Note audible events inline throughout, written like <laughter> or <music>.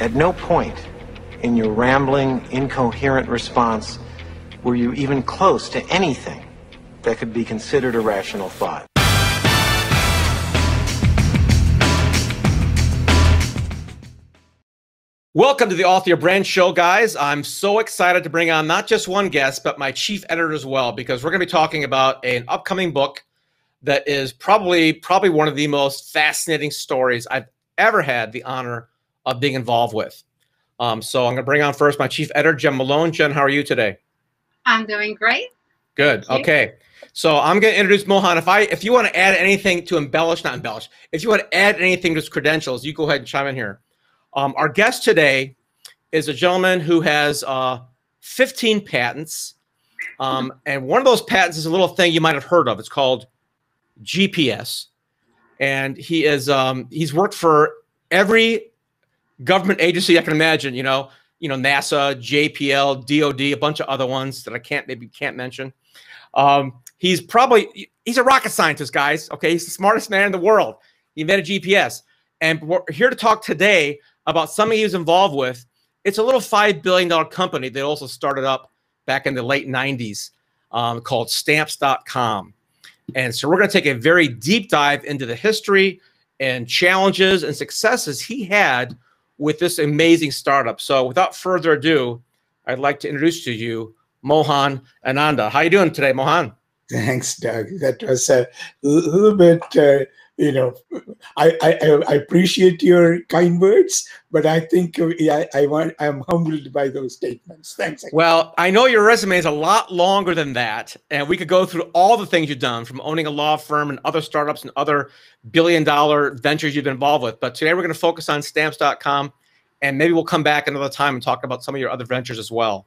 At no point in your rambling, incoherent response were you even close to anything that could be considered a rational thought. Welcome to the Author Your Brand Show, guys. I'm so excited to bring on not just one guest, but my chief editor as well, because we're going to be talking about an upcoming book that is probably probably one of the most fascinating stories I've ever had the honor of being involved with. Um, so I'm going to bring on first my chief editor, Jen Malone. Jen, how are you today? I'm doing great. Good. Okay. So I'm going to introduce Mohan. If I if you want to add anything to embellish, not embellish, if you want to add anything to his credentials, you go ahead and chime in here. Um, our guest today is a gentleman who has uh, 15 patents. Um, <laughs> and one of those patents is a little thing you might have heard of. It's called GPS. And he is um, he's worked for every government agency I can imagine, you know, you know, NASA, JPL, DOD, a bunch of other ones that I can't maybe can't mention. Um, he's probably he's a rocket scientist, guys. Okay, he's the smartest man in the world. He invented GPS. And we're here to talk today about something he was involved with. It's a little $5 billion company that also started up back in the late 90s um, called stamps.com. And so we're going to take a very deep dive into the history and challenges and successes he had with this amazing startup. So without further ado, I'd like to introduce to you Mohan Ananda. How you doing today, Mohan? Thanks, Doug. That was a little bit uh, you know, I, I, I appreciate your kind words, but I think uh, I, I want I'm humbled by those statements. Thanks. Well, I know your resume is a lot longer than that, and we could go through all the things you've done, from owning a law firm and other startups and other billion dollar ventures you've been involved with. But today we're going to focus on Stamps.com, and maybe we'll come back another time and talk about some of your other ventures as well.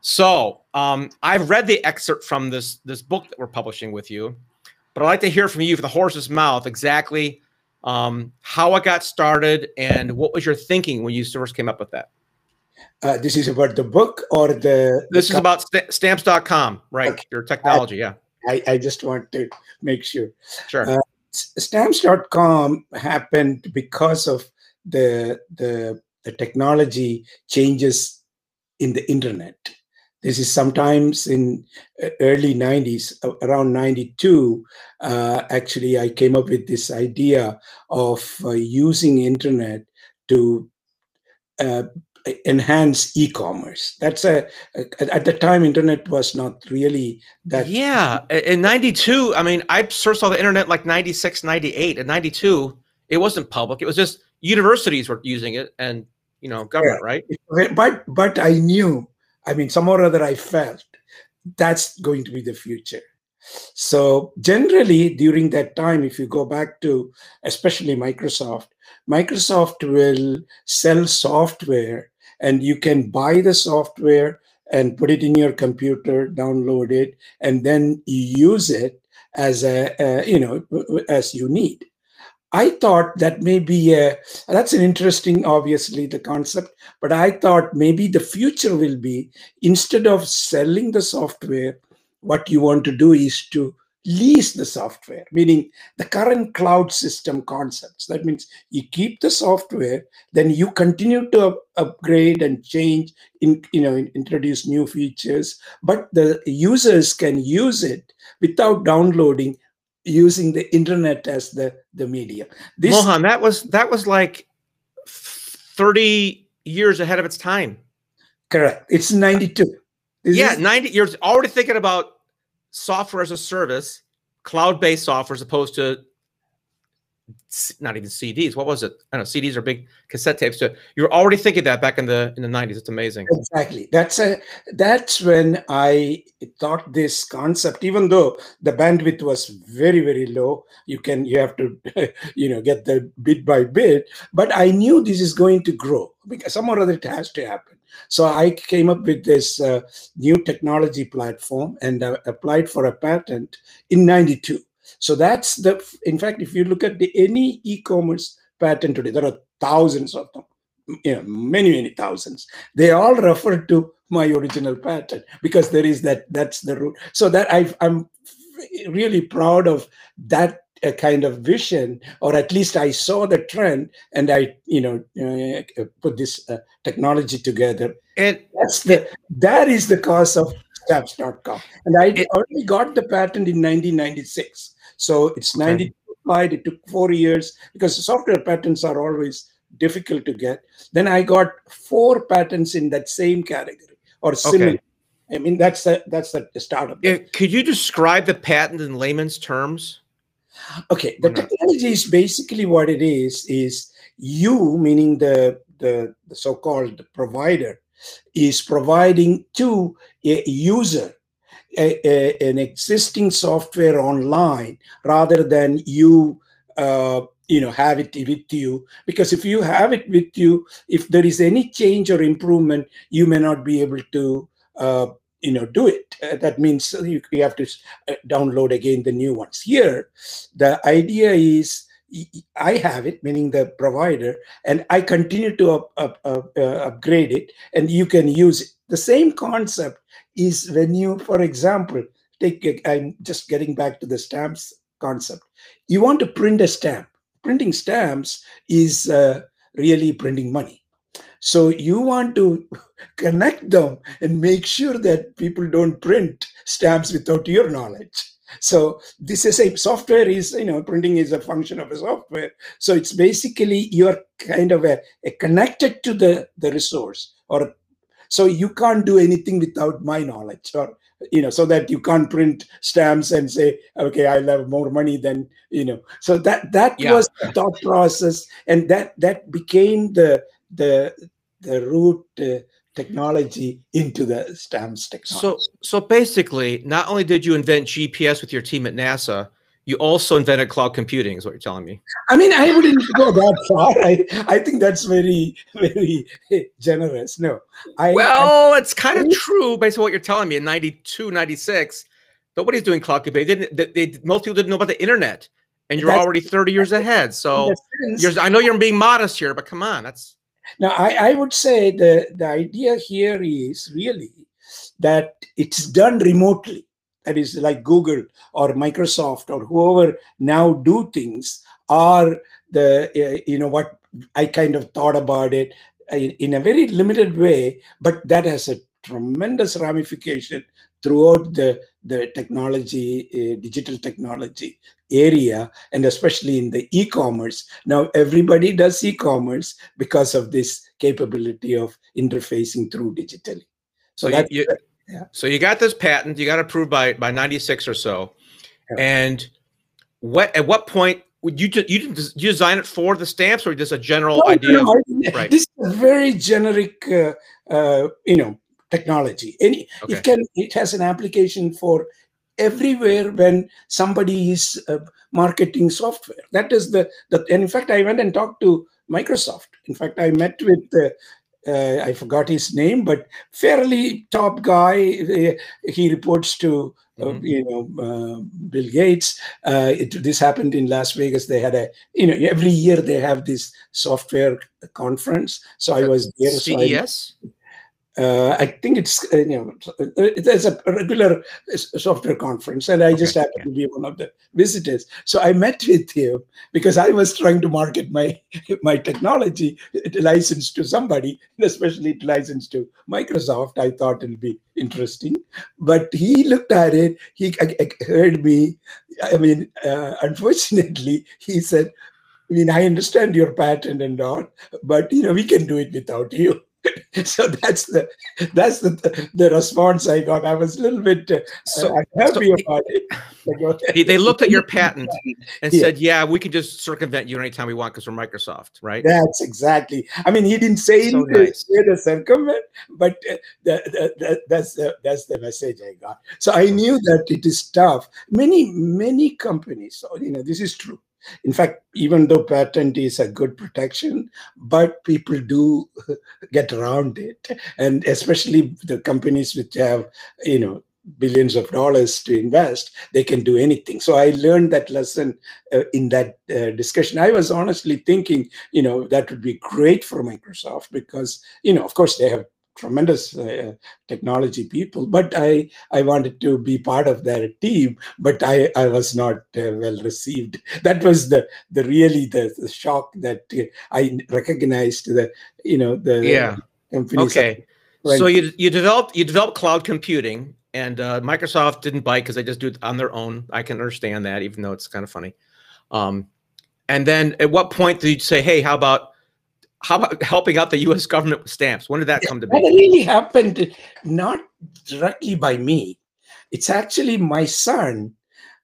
So um, I've read the excerpt from this this book that we're publishing with you. But I'd like to hear from you, from the horse's mouth, exactly um, how it got started and what was your thinking when you first came up with that. Uh, this is about the book or the. This the is about st- stamps.com, right? Okay. Your technology, I, yeah. I, I just want to make sure. Sure. Uh, stamps.com happened because of the the the technology changes in the internet this is sometimes in uh, early 90s around 92 uh, actually i came up with this idea of uh, using internet to uh, enhance e-commerce that's a, a, at the time internet was not really that yeah in 92 i mean i first saw the internet like 96 98 and 92 it wasn't public it was just universities were using it and you know government yeah. right but but i knew I mean, some or other I felt that's going to be the future. So, generally, during that time, if you go back to especially Microsoft, Microsoft will sell software and you can buy the software and put it in your computer, download it, and then you use it as a, a you know as you need. I thought that maybe a, that's an interesting, obviously, the concept, but I thought maybe the future will be instead of selling the software, what you want to do is to lease the software, meaning the current cloud system concepts. That means you keep the software, then you continue to up- upgrade and change, in, you know, introduce new features, but the users can use it without downloading using the internet as the the media. This, Mohan, that was that was like thirty years ahead of its time. Correct. It's ninety two. Yeah, ninety. You're already thinking about software as a service, cloud based software, as opposed to not even CDs. What was it? I don't know. CDs are big cassette tapes. So you're already thinking that back in the in the 90s. It's amazing. Exactly. That's a that's when I thought this concept, even though the bandwidth was very, very low, you can you have to <laughs> you know get the bit by bit, but I knew this is going to grow because some or other it has to happen. So I came up with this uh, new technology platform and uh, applied for a patent in 92 so that's the, in fact, if you look at the any e-commerce patent today, there are thousands of them, you know, many, many thousands. They all refer to my original patent because there is that, that's the root. So that i I'm really proud of that a kind of vision, or at least I saw the trend, and I, you know, uh, put this uh, technology together. And That's the that is the cause of stamps.com. And I It- only got the patent in 1996. So it's 92 applied. It took four years because software patents are always difficult to get. Then I got four patents in that same category or similar. I mean, that's the, that's the startup. uh, could you describe the patent in layman's terms? Okay, the technology is basically what it is, is you, meaning the, the, the so-called provider, is providing to a user a, a- an existing software online rather than you uh, you know have it with you. Because if you have it with you if there is any change or improvement you may not be able to uh, you know do it. Uh, that means you, you have to uh, download again the new ones. Here the idea is I have it meaning the provider and i continue to up, up, up, uh, upgrade it and you can use it. The same concept is when you for example take I'm just getting back to the stamps concept. You want to print a stamp. Printing stamps is uh, really printing money. So you want to <laughs> connect them and make sure that people don't print stamps without your knowledge. So this is a software is you know printing is a function of a software. So it's basically you're kind of a, a connected to the the resource or so you can't do anything without my knowledge or you know so that you can't print stamps and say okay i'll have more money than you know so that that Yeah. was the thought process and that that became the the the root uh, technology into the stamps technology So, so basically, not only did you invent GPS with your team at NASA, you also invented cloud computing. Is what you're telling me? I mean, I wouldn't go that far. <laughs> I, I think that's very, very <laughs> generous. No, I, Well, it's kind of mm-hmm. true based on what you're telling me. In 92, 96, nobody's doing cloud computing. They, didn't, they, they, most people didn't know about the internet, and you're already 30 years ahead. So, I know you're being modest here, but come on, that's Now, I, I would say the, the idea here is really that it's done remotely. That is like Google or Microsoft or whoever now do things are the, uh, you know, what I kind of thought about it in, in a very limited way, but that has a tremendous ramification throughout the, the technology, uh, digital technology area, and especially in the e-commerce. Now, everybody does e-commerce because of this capability of interfacing through digitally. So So you, that's you, yeah. so you got this patent, you got approved by by ninety six or so, Yeah. and what at what point would you you didn't you design it for the stamps or just a general No, idea? no, of- <laughs> right. This is a very generic, uh, uh, you know, technology. Any Okay. it can it has an application for everywhere when somebody is uh, marketing software. That is the the. And in fact, I went and talked to Microsoft. In fact, I met with. Uh, uh, I forgot his name, but fairly top guy. Uh, he reports to uh, Mhm. you know uh, Bill Gates. Uh, it, this happened in Las Vegas. They had a you know every year they have this software conference. So I was there. So I, CES. Uh, I think it's uh, you know uh, there's a regular software conference, and I just Okay, happened to be one of the visitors. So I met with him because I was trying to market my <laughs> my technology license to somebody, especially to license to Microsoft. I thought it'll be interesting, but he looked at it. He I- I heard me. I mean, uh, unfortunately, he said. I mean, I understand your patent and all, but you know, we can do it without you. <laughs> so that's the that's the the response I got. I was a little bit uh, So, unhappy so- about it. <laughs> Like, okay. They looked at your patent <laughs> and Yeah. said, "Yeah, we can just circumvent you anytime we want because we're Microsoft, right?" That's exactly. I mean, he didn't say So it to nice. say the circumvent, but uh, the, the, the, that's the, that's the message I got. So I knew that it is tough. Many many companies, so, you know, this is true. In fact, even though patent is a good protection, but people do <laughs> get around it, and especially the companies which have, you know, billions of dollars to invest, they can do anything. So I learned that lesson uh, in that uh, discussion. I was honestly thinking, you know, that would be great for Microsoft because, you know, of course they have tremendous uh, technology people, but I I wanted to be part of their team, but I I was not uh, well received. That was the the really the, the shock that uh, I recognized the you know the Yeah. Okay. So you you developed you developed cloud computing, and uh, Microsoft didn't bite because they just do it on their own. I can understand that, even though it's kind of funny. Um, and then at what point did you say, "Hey, how about how about helping out the U.S. government with stamps"? When did that come to be? That really happened not directly by me. It's actually my son,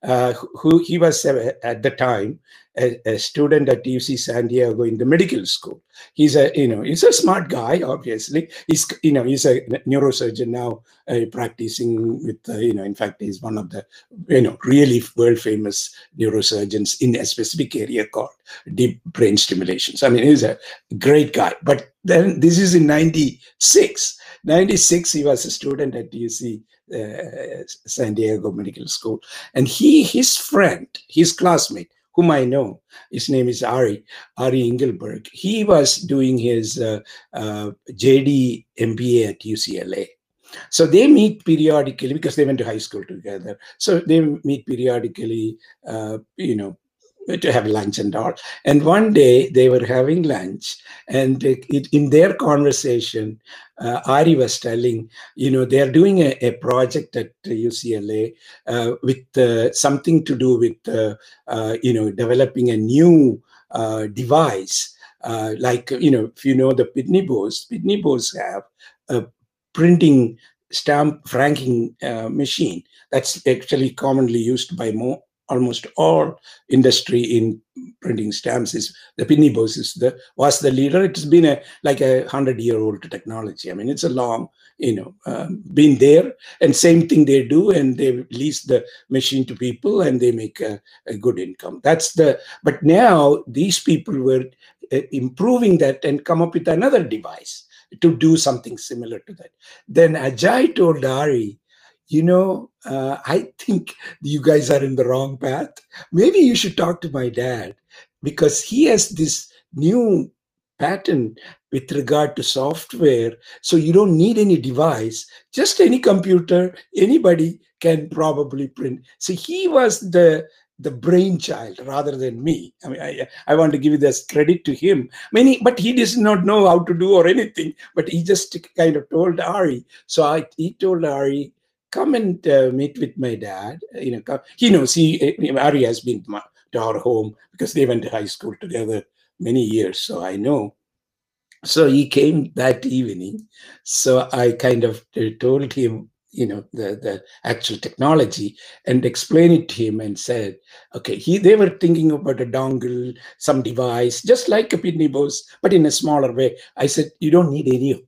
uh, who he was uh, at the time a, a student at UC San Diego in the medical school. He's a you know he's a smart guy. Obviously, he's you know he's a neurosurgeon now, uh, practicing with uh, you know in fact he's one of the you know really world famous neurosurgeons in a specific area called deep brain stimulations. I mean, he's a great guy. But then this is in 96. 96, he was a student at UC uh, San Diego Medical School. And he, his friend, his classmate, whom I know, his name is Ari, Ari Engelberg. He was doing his uh, uh, JD MBA at UCLA. So they meet periodically because they went to high school together. So they meet periodically, uh, you know, to have lunch and all. And one day they were having lunch, and it, in their conversation, uh, Ari was telling, you know, they are doing a, a project at UCLA uh, with uh, something to do with, uh, uh, you know, developing a new uh, device. like, you know, if you know the Pitney Bowes, Pitney Bowes have a printing stamp franking machine that's actually commonly used by more almost all industry in printing stamps is the Pitney Bowes is the was the leader. It's been a like a hundred year old technology. I mean, it's a long, you know, um, been there. And same thing they do, and they lease the machine to people, and they make a, a good income. That's the. But now these people were uh, improving that and come up with another device to do something similar to that. Then Ajay told Ari, you know, uh, I think you guys are in the wrong path. Maybe you should talk to my dad because he has this new pattern with regard to software. So you don't need any device, just any computer, anybody can probably print. So he was the the brainchild rather than me. I mean, I, I want to give this credit to him. Many, but he does not know how to do or anything. But he just kind of told Ari. So I, he told Ari, come and uh, meet with my dad. You know, come. he knows he Ari has been to, our home because they went to high school together many years. So I know. So he came that evening. So I kind of uh, told him, you know, the the actual technology and explained it to him and said, okay, he they were thinking about a dongle, some device, just like a Pitney Bowes, but in a smaller way. I said, you don't need any of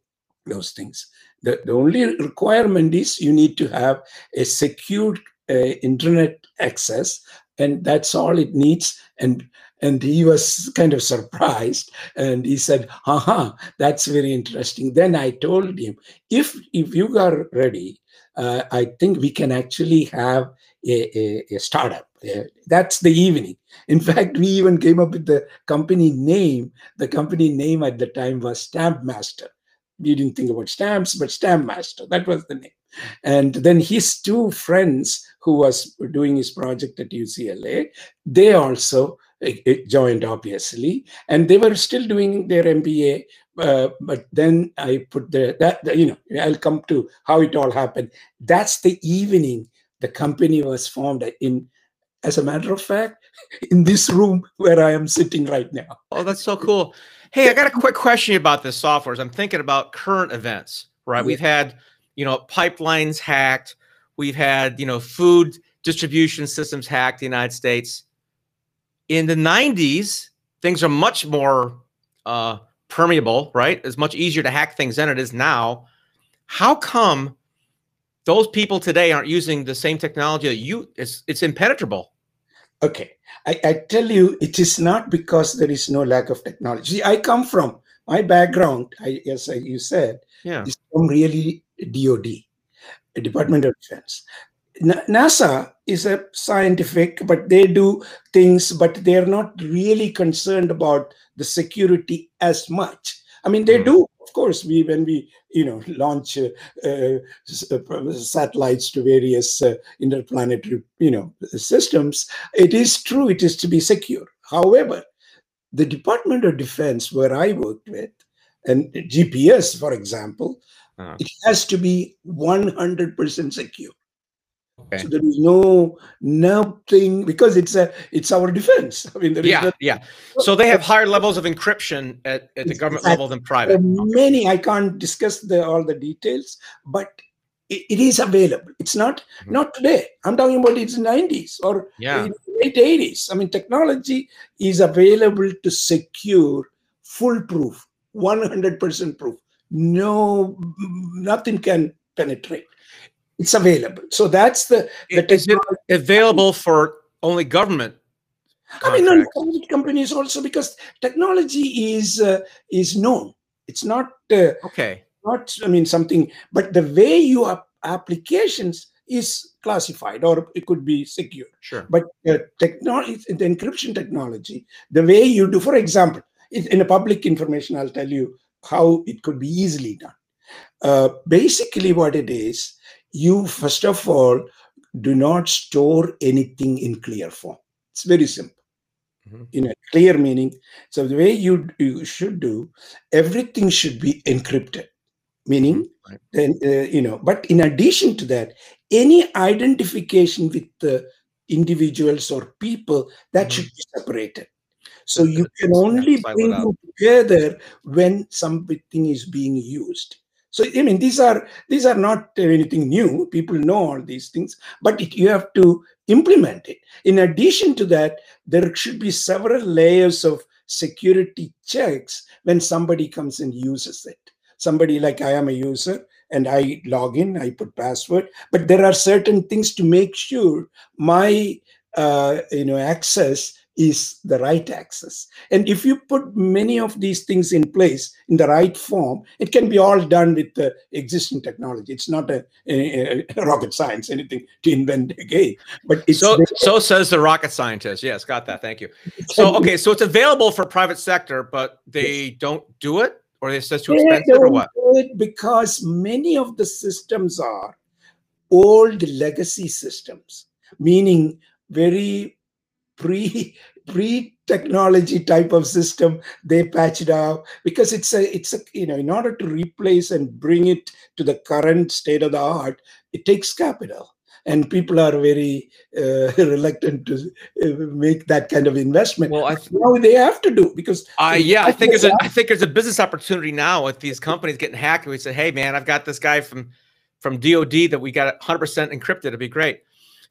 those things. The, the only requirement is you need to have a secure uh, internet access, and that's all it needs. And and he was kind of surprised, and he said, "Haha, that's very interesting." Then I told him, if if you are ready, uh, I think we can actually have a, a, a startup. Uh, that's the evening. In fact, we even came up with the company name. The company name at the time was Stamp Master we didn't think about stamps, but Stamp Master, that was the name. And then his two friends who was doing his project at UCLA, they also uh, joined, obviously, and they were still doing their MBA. Uh, but then I put the that the, you know I'll come to how it all happened. That's the evening the company was formed in. As a matter of fact, <laughs> in this room where I am sitting right now. Oh, that's so cool. Hey, I got a quick question about this software. As I'm thinking about current events, right? Yeah. We've had, you know, pipelines hacked. We've had, you know, food distribution systems hacked in the United States. In the 90s, things are much more uh, permeable, right? It's much easier to hack things than it is now. How come those people today aren't using the same technology that you? It's it's impenetrable. Okay, I, I, tell you, it is not because there is no lack of technology. I come from my background, I, as you said, yeah. is from really DoD, Department of Defense. NASA is a scientific, but they do things, but they're not really concerned about the security as much. I mean, they Mm. do. Of course, we when we you know launch uh, uh, uh, satellites to various uh, interplanetary you know systems, it is true. It is to be secure. However, the Department of Defense, where I worked with, and GPS, for example, Uh-huh. it has to be 100% secure. Okay. So there is no nothing because it's a it's our defense. <laughs> I mean, there is Yeah, no- yeah. So they have higher levels of encryption at, at the government level than private. Many i can't discuss the, all the details but it, it is available it's not Mhm. not today i'm talking about it's 90s or Yeah. late 80s i mean technology is available to secure foolproof 100% proof no nothing can penetrate it's available so that's the the Is it available for only government? I mean, contracts? non-private companies also because technology is uh, is known. It's not uh, Okay. not I mean something, but the way you applications is classified or it could be secure. Sure. But uh, technology, the encryption technology, the way you do, for example, in in a public information, I'll tell you how it could be easily done. Uh, basically, what it is, you first of all do not store anything in clear form. It's very simple. Mhm. In a clear meaning, so the way you you should do, everything should be encrypted, meaning Right. then uh, you know. But in addition to that, any identification with the individuals or people that Mhm. should be separated. So you can only bring them together when something is being used. So I mean, these are these are not anything new. People know all these things, but it, you have to implement it. In addition to that, there should be several layers of security checks when somebody comes and uses it. Somebody like I am a user and I log in, I put password, but there are certain things to make sure my uh, you know access is the right access. And if you put many of these things in place in the right form, it can be all done with the existing technology. It's not a, a- a rocket science, anything to invent again. But it's So there. so says the rocket scientist. Yes, got that. Thank you. So okay, so it's available for private sector, but they don't do it, or it's just too They expensive, or what? because many of the systems are old legacy systems, meaning very pre pre technology type of system they patched out because it's a it's a you know in order to replace and bring it to the current state of the art it takes capital and people are very uh, <laughs> reluctant to uh, make that kind of investment Well, I now they have to do because Uh, yeah, I think there's a I think there's a business opportunity now with these companies getting hacked. We say, hey man, I've got this guy from from DoD that we got 100 percent encrypted. It'd be great.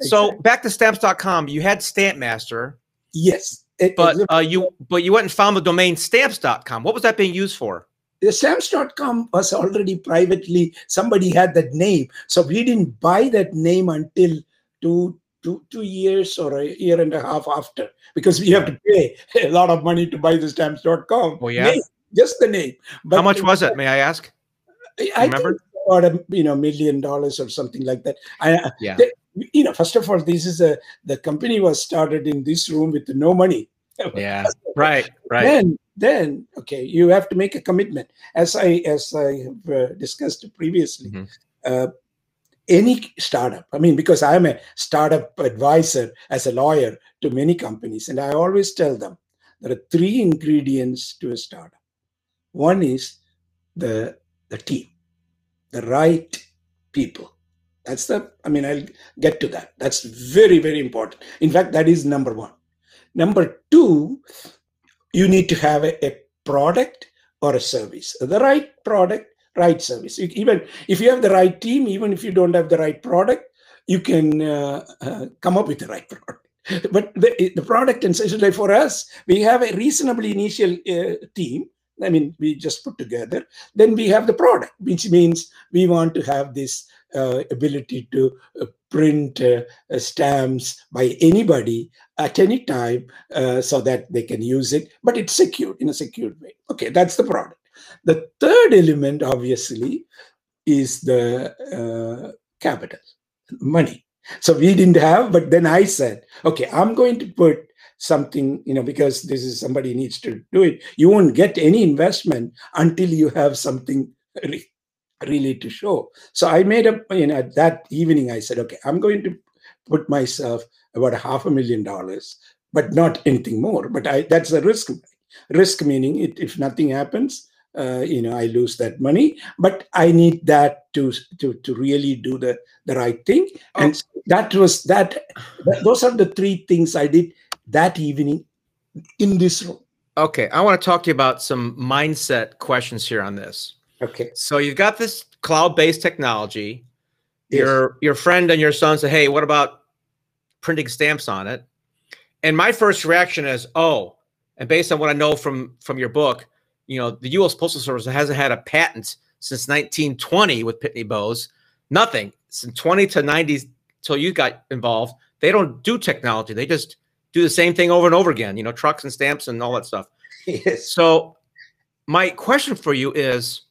So Exactly. back to stamps.com, you had Stampmaster, yes it- but it's- uh, you but you went and found the domain stamps.com. What was that being used for? the stamps.com was already privately somebody had that name so we didn't buy that name until two two two years or a year and a half after because we have to pay a lot of money to buy the stamps.com Oh, yeah? name, just the name but How much was it? May I ask? I, remember? think about a you know million dollars or something like that I, Yeah. the- you know first of all this is a the company was started in this room with no money <laughs> Yeah. Right. Right. then then okay you have to make a commitment as i as i have uh, discussed previously Mhm. uh, any startup i mean because i'm a startup advisor as a lawyer to many companies and i always tell them there are three ingredients to a startup one is the the team the right people that's the i mean i'll get to that. That's very very important. In fact that is number one. Number two you need to have a, a product or a service. The right product right service. Even if you have the right team even if you don't have the right product you can uh, uh, come up with the right product. <laughs> But the, the product and essentially for us we have a reasonably initial uh, team. I mean we just put together. Then we have the product which means we want to have this ability to uh, print uh, uh, stamps by anybody at any time uh, so that they can use it, but it's secured in a secured way. Okay, that's the product. The third element, obviously, is the uh, capital, money. So we didn't have, but then I said, okay, I'm going to put something, you know, because this is somebody needs to do it. You won't get any investment until you have something really to show. So I made up, you know, that evening I said, okay, I'm going to put myself about a half a million dollars, but not anything more. But I that's a risk. Risk meaning it, if nothing happens, uh, you know, I lose that money. But I need that to to to really do the the right thing. Oh. And that was that. that- Those are the three things I did that evening in this room. Okay, I want to talk to you about some mindset questions here on this. Okay. So you've got this cloud-based technology. Yes. Your your friend and your son say, "Hey, what about printing stamps on it?" And my first reaction is, "Oh." And based on what I know from from your book, you know, the U.S. Postal Service hasn't had a patent since 1920 with Pitney Bowes. Nothing since 20 to 90s till you got involved. They don't do technology. They just do the same thing over and over again. You know, trucks and stamps and all that stuff. <laughs> Yes. So, my question for you is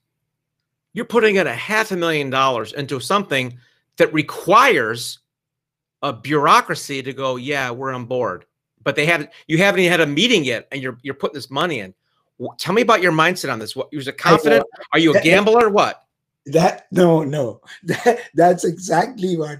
you're putting in a half a million dollars into something that requires a bureaucracy to go, yeah, we're on board. But they haven't, you haven't even had a meeting yet, and you're you're putting this money in. Tell me about your mindset on this. What you're confident? Are you a gambler? What? that no no <laughs> that, that's exactly what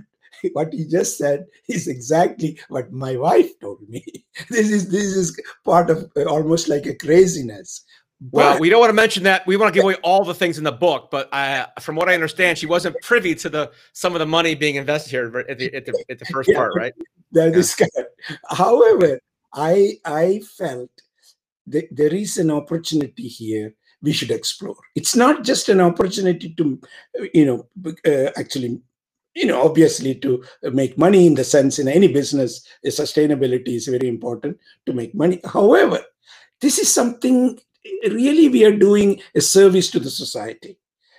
what he just said is exactly what my wife told me <laughs> this is this is part of almost like a craziness Well, But- we don't want to mention that. We want to give away all the things in the book, but I, from what I understand, she wasn't privy to the some of the money being invested here at the at the, at the first Yeah. part, right? <laughs> that Yeah. is correct. However, I I felt that there is an opportunity here we should explore. It's not just an opportunity to, you know, uh, actually, you know, obviously to make money in the sense in any business, sustainability is very important to make money. However, this is something really we are doing a service to the society.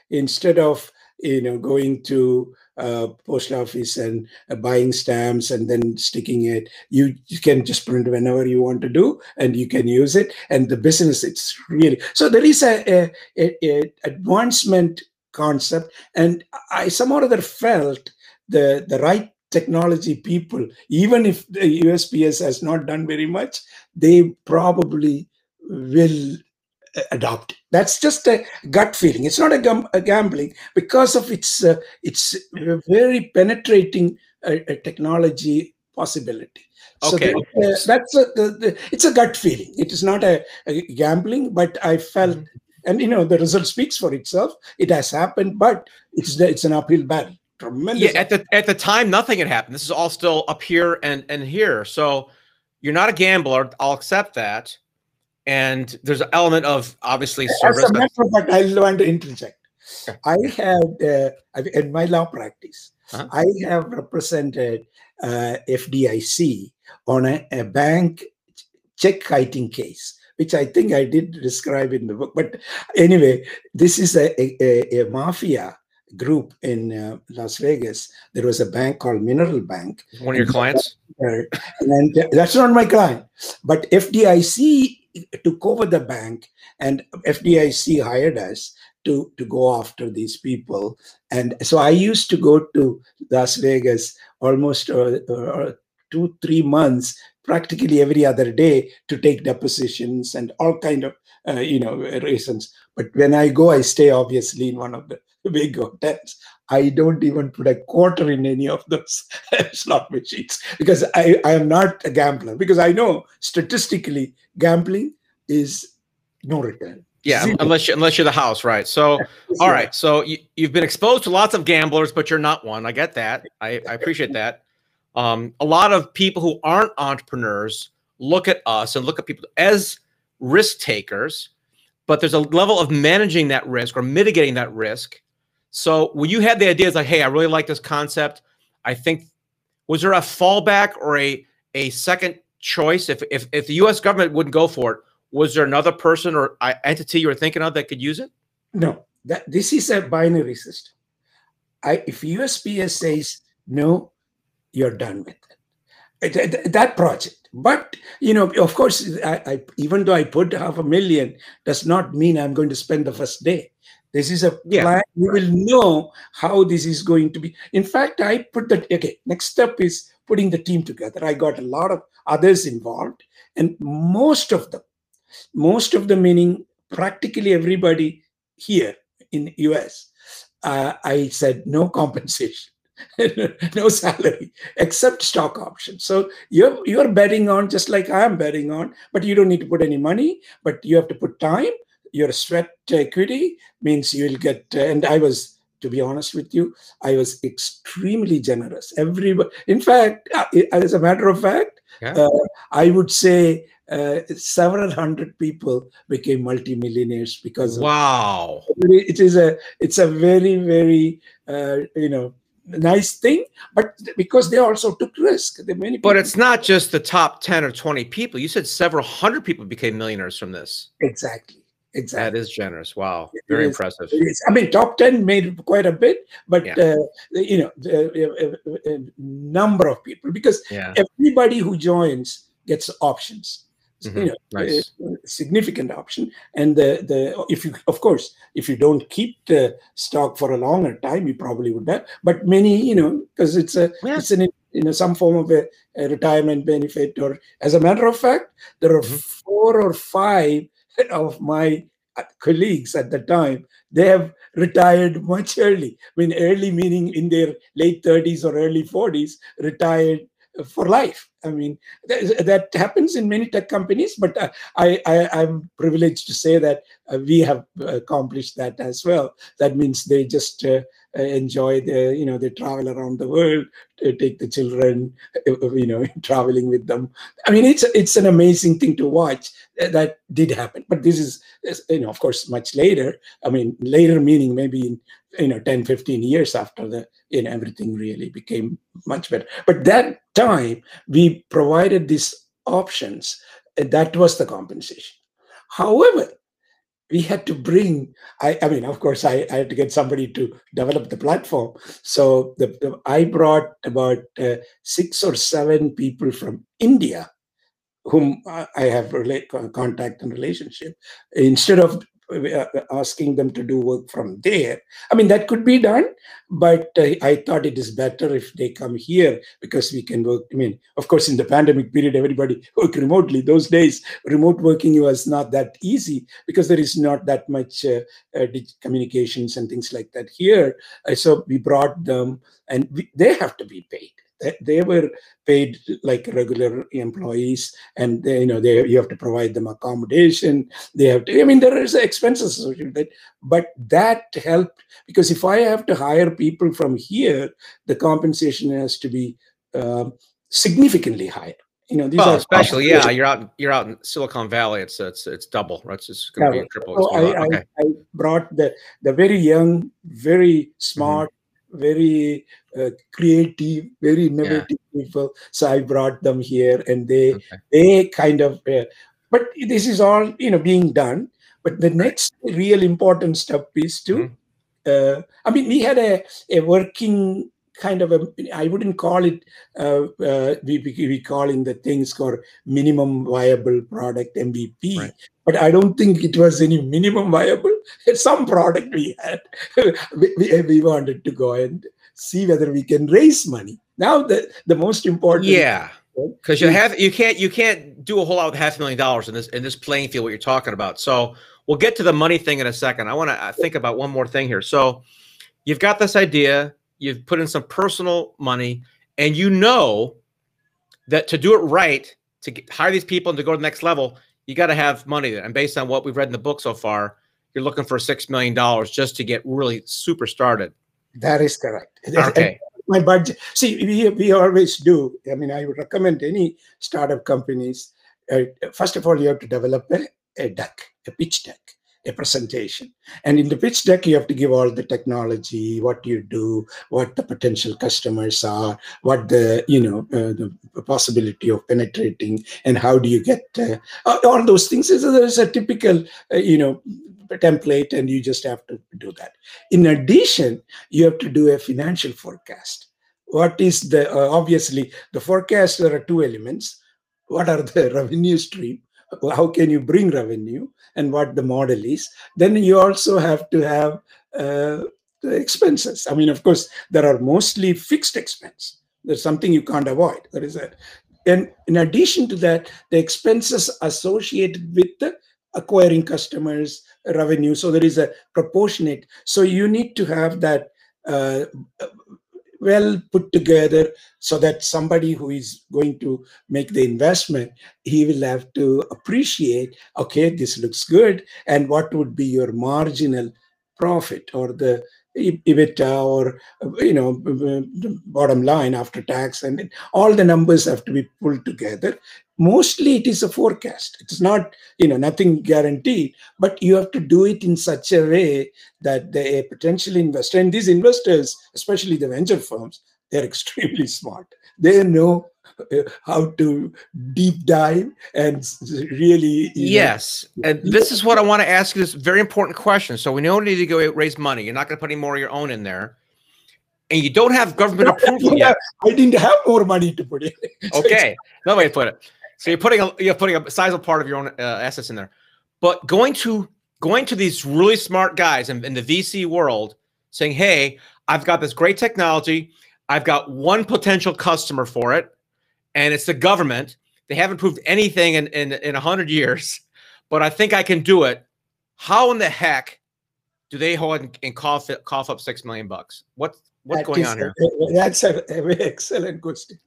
Instead of you know going to uh, post office and uh, buying stamps and then sticking it you, can just print whenever you want to do and you can use it. And the business it's really so there is a, a, a, a advancement concept. And i somehow or other felt the the right technology people even if the usps has not done very much they probably will adopt that's just a gut feeling it's not a, gam- a gambling because of its uh, its very penetrating uh, uh, technology possibility so Okay. that, uh, that's a, the, the, it's a gut feeling it is not a, a gambling but i felt Mm-hmm. and you know the result speaks for itself it has happened but it's the, it's an uphill battle tremendous Yeah, at the at the time, nothing had happened. This is all still up here and and here. So you're not a gambler. I'll accept that. And there's an element of obviously service. As a matter of fact, I want to interject. I have, uh, in my law practice, Uh-huh. I have represented uh, FDIC on a, a bank check kiting case, which I think I did describe in the book. But anyway, this is a, a, a- mafia group in uh, Las Vegas. There was a bank called Mineral Bank, One of your clients. uh, and that's not my client. But FDIC took over the bank, and FDIC hired us to to go after these people. And so I used to go to Las Vegas almost uh, uh, two three months, practically every other day, to take depositions and all kind of uh, you know reasons. But when I go, I stay obviously in one of the <laughs> big hotels. I don't even put a quarter in any of those <laughs> slot machines because I, I am not a gambler because I know statistically gambling is no return. Yeah, Zero. unless you, unless you're the house, right? So <laughs> all right, so you, you've been exposed to lots of gamblers, but you're not one. I get that. I, I appreciate <laughs> that. Um, a lot of people who aren't entrepreneurs look at us and look at people as risk takers, but there's a level of managing that risk or mitigating that risk. So when you had the ideas like, hey, I really like this concept, I think was there a fallback or a a second choice if if, if the U.S. government wouldn't go for it? Was there another person or uh, entity you were thinking of that could use it? No, that this is a binary system. I, if USPS says no, you're done with it. Uh, th- That project. But you know, of course, I, I, even though I put half a million, does not mean I'm going to spend the first day. This is a Yeah. plan. You will know how this is going to be. In fact, I put that. Okay, next step is putting the team together. I got a lot of others involved, and most of them, most of them meaning practically everybody here in US, uh, I said no compensation. <laughs> no salary except stock options so you're you're betting on just like i am betting on but you don't need to put any money but you have to put time your sweat equity means you'll get and i was to be honest with you i was extremely generous everybody in fact uh, as a matter of fact Yeah. uh, i would say uh, several hundred people became multimillionaires because Wow. it is a it's a very very uh, you know nice thing but because they also took risk many But it's not just the top 10 or 20 people. You said several hundred people became millionaires from this. exactly exactly That is generous. Wow. Very impressive. I mean, top 10 made quite a bit, but, Yeah. uh, you know, the, uh, uh, uh, number of people, because Yeah. everybody who joins gets options. Mhm. You know, Nice. uh, significant option. And the, the if you, of course, if you don't keep the stock for a longer time, you probably would have. But many, you know, because it's a, Yeah. it's an, you know, some form of a, a retirement benefit. Or as a matter of fact, there are Mhm. four or five of my uh, colleagues at the time they have retired much early. I mean early meaning in their late 30s or early 40s retired for life i mean that, that happens in many tech companies but uh, I, I i'm privileged to say that uh, we have accomplished that as well. That means they just uh, enjoy the you know they travel around the world to take the children uh, you know <laughs> traveling with them. I mean it's it's an amazing thing to watch uh, that did happen but this is is, you know of course much later. I mean later meaning maybe in you know 10 15 years after the you know everything really became much better. But that time we provided these options and that was the compensation. However we had to bring i, I mean of course I, I had to get somebody to develop the platform. So the, the- i brought about uh, six or seven people from india whom I have rela- co- contact and relationship, instead of asking them to do work from there. I mean, that could be done, but uh, I thought it is better if they come here because we can work. I mean, of course, in the pandemic period, everybody <laughs> worked remotely. Those days, remote working was not that easy because there is not that much uh, uh, communications and things like that here. Uh, so we brought them, and we, they have to be paid. They, were paid like regular employees and they, you know they you have to provide them accommodation they have to i mean there is expenses associated with it but that helped because if i have to hire people from here the compensation has to be um, significantly higher you know these Well, are especially yeah, you're out you're out in Silicon Valley. It's it's it's double. Right? It's just going to be Double. triple. So I. I, okay. I brought the the very young, very smart, Mm-hmm. Very uh, creative, very innovative people. So I brought them here, and they okay. they kind of. Uh, but this is all you know being done. But the next real important step is to. Mhm. Uh, I mean, we had a a working kind of a. I wouldn't call it. Uh, uh, we we we call in the things called minimum viable product MVP. Right. But I don't think it was any minimum viable. <laughs> Some product we had. <laughs> we, we, we wanted to go and see whether we can raise money. Now the the most important. Yeah, because you have you can't you can't do a whole lot with half a million dollars in this in this playing field. What you're talking about. So we'll get to the money thing in a second. I want to think about one more thing here. So you've got this idea. You've put in some personal money, and you know that to do it right, to get, hire these people and to go to the next level, you got to have money there. And based on what we've read in the book so far, you're looking for six million dollars just to get really super started. That is correct. Okay. my budget. See, we, we always do. I mean, I would recommend any startup companies. Uh, first of all, you have to develop a, a deck, a pitch deck, a presentation. And in the pitch deck, you have to give all the technology, what you do, what the potential customers are, what the you know uh, the possibility of penetrating, and how do you get uh, all those things. So there's a typical uh, you know template, and you just have to do that. In addition, you have to do a financial forecast. What is the uh, obviously the forecast? There are two elements. What are the <laughs> revenue stream? How can you bring revenue, and what the model is? Then you also have to have uh, the expenses. I mean, of course, there are mostly fixed expense. There's something you can't avoid. There is that and in addition to that, the expenses associated with the acquiring customers, revenue. So there is a proportionate. So you need to have that uh, well put together so that somebody who is going to make the investment he will have to appreciate okay this looks good and what would be your marginal profit or the EBITDA or you know bottom line after tax and all the numbers have to be pulled together mostly it is a forecast. It's not you know nothing guaranteed but you have to do it in such a way that the potential investor and these investors especially the venture firms they're <laughs> extremely smart. They know uh, how to deep dive and really yes know, and this is what i want to ask you this very important question. So we know you need to go raise money. You're not going to put any more of your own in there. And you don't have government <laughs> approval yet. i didn't have more money to put in. <laughs> Okay no way to put it so you're putting a you're putting a sizable part of your own uh, assets in there but going to going to these really smart guys in, in the vc world saying hey i've got this great technology i've got one potential customer for it and it's the government. They haven't proved anything in in in hundred years, <laughs> but I think I can do it. How in the heck do they hold and, and cough cough up six million bucks? What what's that going on here? That's a, a, very excellent question.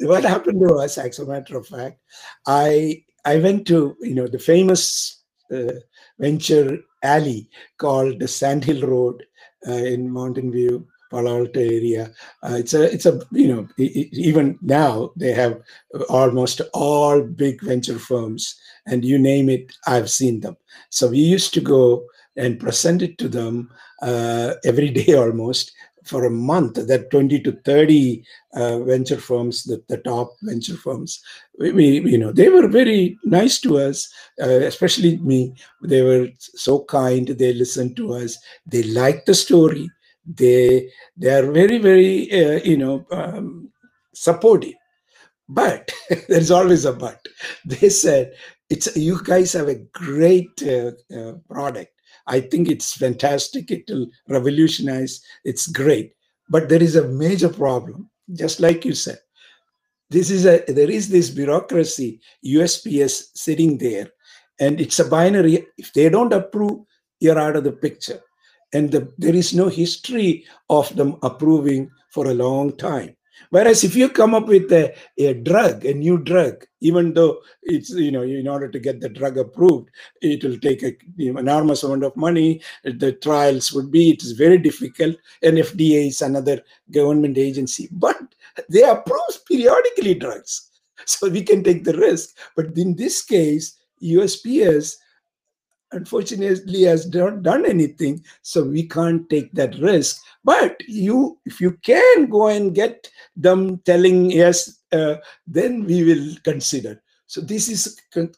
What happened to us, as a matter of fact, I I went to you know the famous uh, venture alley called the Sandhill Road uh, in Mountain View, Palo Alto area. Uh, it's a it's a you know even now they have almost all big venture firms, and you name it, I've seen them. So we used to go and present it to them uh, every day <laughs> almost for a month that 20 to 30 uh, venture firms the, the top venture firms. We, we, you know they were very nice to us uh, especially me. They were so kind. They listened to us. They liked the story. They they are very very uh, you know um, supportive. But <laughs> there's always a but. They said it's you guys have a great uh, uh, product i think it's fantastic. It will revolutionize. It's great. But there is a major problem just like you said. This is a there is this bureaucracy usps sitting there and it's a binary. If they don't approve you're out of the picture. And the, there is no history of them approving for a long time whereas if you come up with a, a drug a new drug even though it's you know in order to get the drug approved it will take a you know, enormous amount of money. The trials would be it is very difficult. And fda is another government agency. But they approve periodically drugs. <laughs> So we can take the risk. But in this case usps unfortunately has not done anything so we can't take that risk. But you if you can go and get them telling yes uh, then we will consider. So this is con-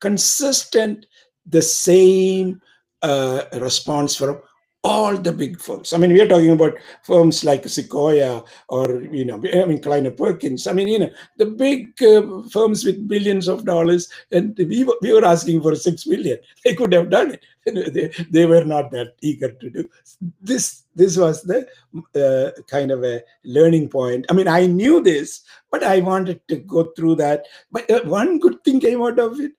consistent the same uh, response from all the big firms. I mean, we are talking about firms like Sequoia or, you know, I mean, Kleiner Perkins. I mean, you know, the big uh, firms with billions of dollars, and we, were, we were asking for six million. They could have done it. <laughs> they, they were not that eager to do. This this was the uh, kind of a learning point. I mean, I knew this, but I wanted to go through that. But uh, one good thing came out of it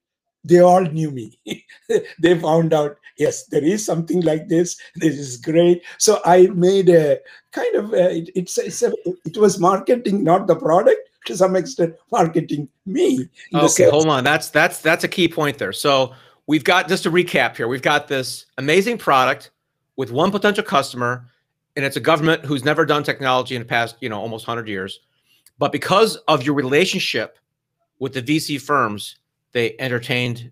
they all knew me. <laughs> they found out, yes, there is something like this. This is great. So I made a kind of a, it, it's, it's a, it was marketing, not the product. To some extent, marketing me. Okay, hold on. That's that's that's a key point there. So we've got just to recap here. We've got this amazing product with one potential customer, and it's a government who's never done technology in the past, you know, almost 100 years. But because of your relationship with the VC firms, they entertained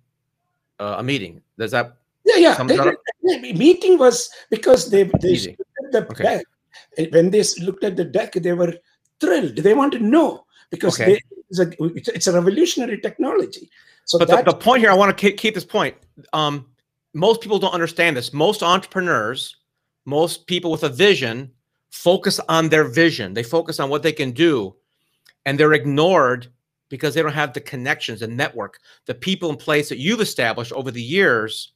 uh, a meeting. Does that? Yeah, yeah. They, they, meeting was because they they the okay. deck. When they looked at the deck, they were thrilled. They wanted to know because okay. they, it's, a, it's a revolutionary technology. So but the, the, point here, I want to keep, this point. Um, most people don't understand this. Most entrepreneurs, most people with a vision, focus on their vision. They focus on what they can do, and they're ignored because they don't have the connections and network, the people in place that you've established over the years.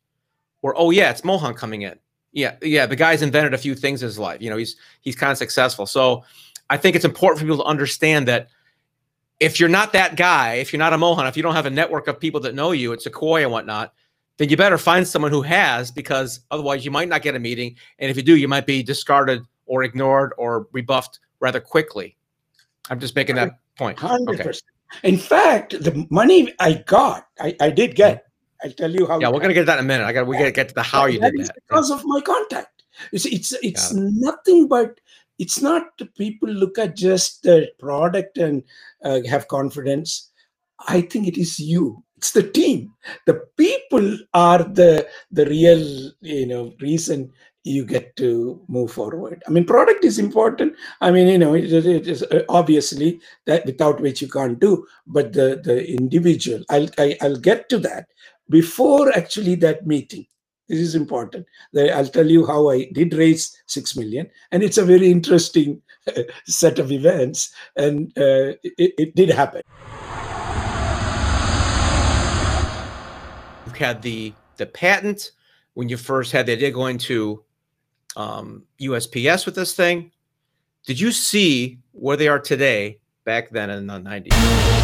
Where oh yeah, it's Mohan coming in. Yeah, yeah, the guy's invented a few things in his life. You know, he's he's kind of successful. So I think it's important for people to understand that if you're not that guy, if you're not a Mohan, if you don't have a network of people that know you, it's a Sequoia and whatnot, then you better find someone who has, because otherwise you might not get a meeting. And if you do, you might be discarded or ignored or rebuffed rather quickly. I'm just making that point. Hundred Okay. In fact, the money I got, I, I did get. I'll tell you how. Yeah, we're gonna get that in a minute. I got we gotta get to the how you that did that. because of my contact. You see, it's it's Got nothing but it's not people look at just the product and uh, have confidence. I think it is you. It's the team. The people are the the real you know reason you get to move forward. I mean, product is important. I mean, you know, it, it is uh, obviously that without which you can't do. But the the individual, I'll I, I'll get to that before actually that meeting. This is important. I'll tell you how I did raise six million, and it's a very interesting set of events, and uh, it, it did happen. You had the the patent when you first had the idea going to um, USPS with this thing. Did you see where they are today back then in the 90s?